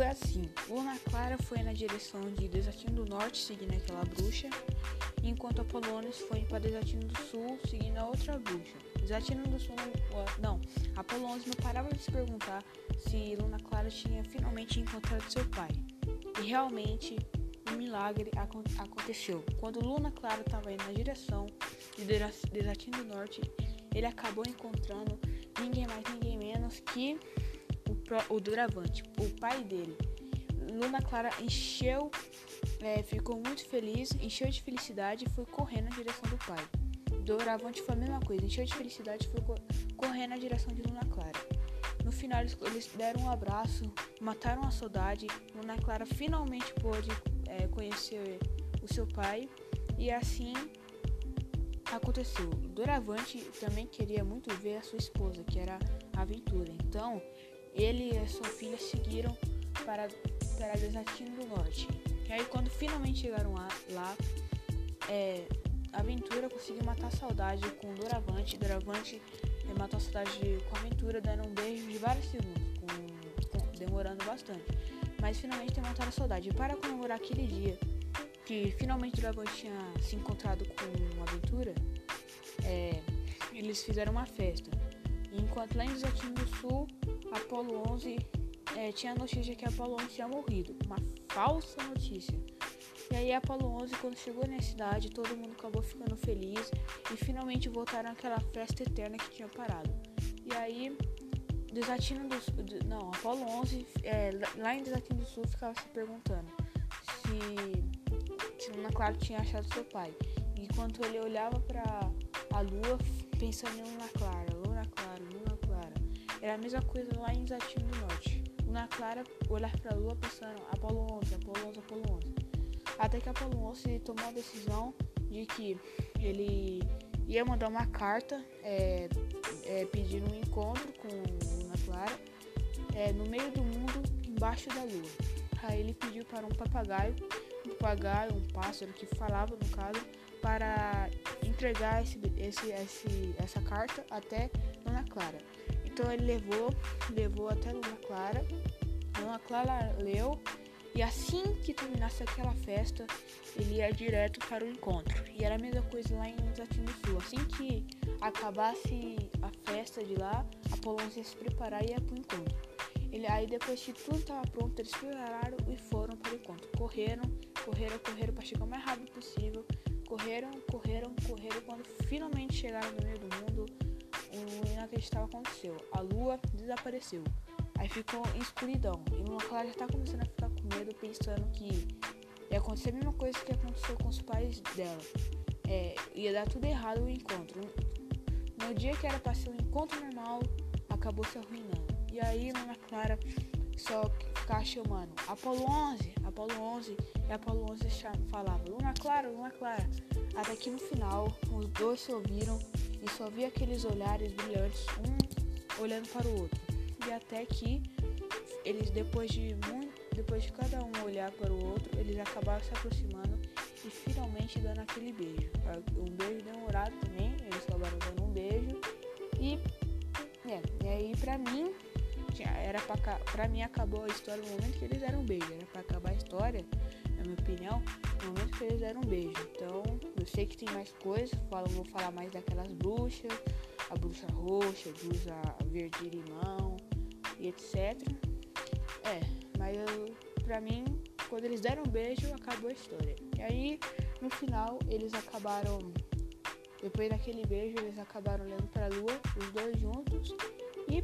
foi assim: Luna Clara foi na direção de Desatino do Norte, seguindo aquela bruxa, enquanto Apolônio foi para Desatino do Sul, seguindo a outra bruxa. Desatino do Sul, não, Apolônio não parava de se perguntar se Luna Clara tinha finalmente encontrado seu pai. E realmente, um milagre aconteceu. Quando Luna Clara estava indo na direção de Desatino do Norte, ele acabou encontrando ninguém mais, ninguém menos que o Duravante, o pai dele. Luna Clara encheu, é, ficou muito feliz, encheu de felicidade e foi correndo na direção do pai. Doravante foi a mesma coisa, encheu de felicidade e foi correndo na direção de Luna Clara. No final eles, eles deram um abraço, mataram a saudade. Luna Clara finalmente pôde é, conhecer o seu pai e assim aconteceu. Doravante também queria muito ver a sua esposa, que era Aventura. Então ele e sua filha seguiram para, para Desatino do Norte. E aí, quando finalmente chegaram lá, lá é, Aventura conseguiu matar a saudade com Doravante. Doravante é, matou a saudade com a Aventura, dando um beijo de vários segundos, com, com, demorando bastante. Mas finalmente tem matado a saudade. E para comemorar aquele dia que finalmente Doravante tinha se encontrado com Aventura, é, eles fizeram uma festa. Enquanto lá em Desatino do Sul Apolo 11 é, tinha a notícia que Apolo 11 tinha morrido, uma falsa notícia. E aí Apolo 11 quando chegou na cidade, todo mundo acabou ficando feliz e finalmente voltaram àquela festa eterna que tinha parado. E aí Desatino do não, Apolo 11 é, lá em Desatino do Sul ficava se perguntando se se Luna Clara tinha achado seu pai. Enquanto ele olhava para a lua pensando em Luna Clara, Luna Clara, Luna era a mesma coisa lá em Zatino do Norte. Luna Clara olhar para a lua pensando Apolo 11, Apolo 11, Apolo 11. Até que Apolo 11 tomou a decisão de que ele ia mandar uma carta é, é, pedindo um encontro com Luna Clara é, no meio do mundo, embaixo da lua. Aí ele pediu para um papagaio, um papagaio, um pássaro que falava no caso, para entregar esse, esse, esse, essa carta até Luna Clara. Então ele levou, levou até Luna Clara. Luna Clara leu e assim que terminasse aquela festa, ele ia direto para o encontro. E era a mesma coisa lá em Desatino do Sul. Assim que acabasse a festa de lá, Apolônio se preparar e ia para o encontro. Ele, aí depois que tudo estava pronto, eles prepararam e foram para o encontro. Correram, correram, correram para chegar o mais rápido possível. Correram, correram, correram. Quando finalmente chegaram no meio do mundo, inacreditável aconteceu. A lua desapareceu. Aí ficou em escuridão. E Luna Clara já tá começando a ficar com medo, pensando que ia acontecer a mesma coisa que aconteceu com os pais dela. É, ia dar tudo errado o encontro. No dia que era pra ser um encontro normal, acabou se arruinando. E aí Luna Clara só ficava chamando Apolo 11, Apolo 11, e Apolo 11 falava Luna Clara, Luna Clara. Até que no final, os dois se ouviram e só via aqueles olhares brilhantes, um olhando para o outro. E até que eles, depois de muito, depois de cada um olhar para o outro, eles acabaram se aproximando e finalmente dando aquele beijo. Um beijo demorado também, eles acabaram dando um beijo. E, é, e aí pra mim, era pra, pra mim acabou a história no momento que eles deram um beijo. Era pra acabar a história, na minha opinião, no momento que eles deram um beijo. Então, eu sei que tem mais coisas, falo, vou falar mais daquelas bruxas, a bruxa roxa, a bruxa verde limão e etc. É, mas eu, pra mim, quando eles deram um beijo, acabou a história. E aí, no final, eles acabaram. Depois daquele beijo, eles acabaram olhando pra lua, os dois juntos. E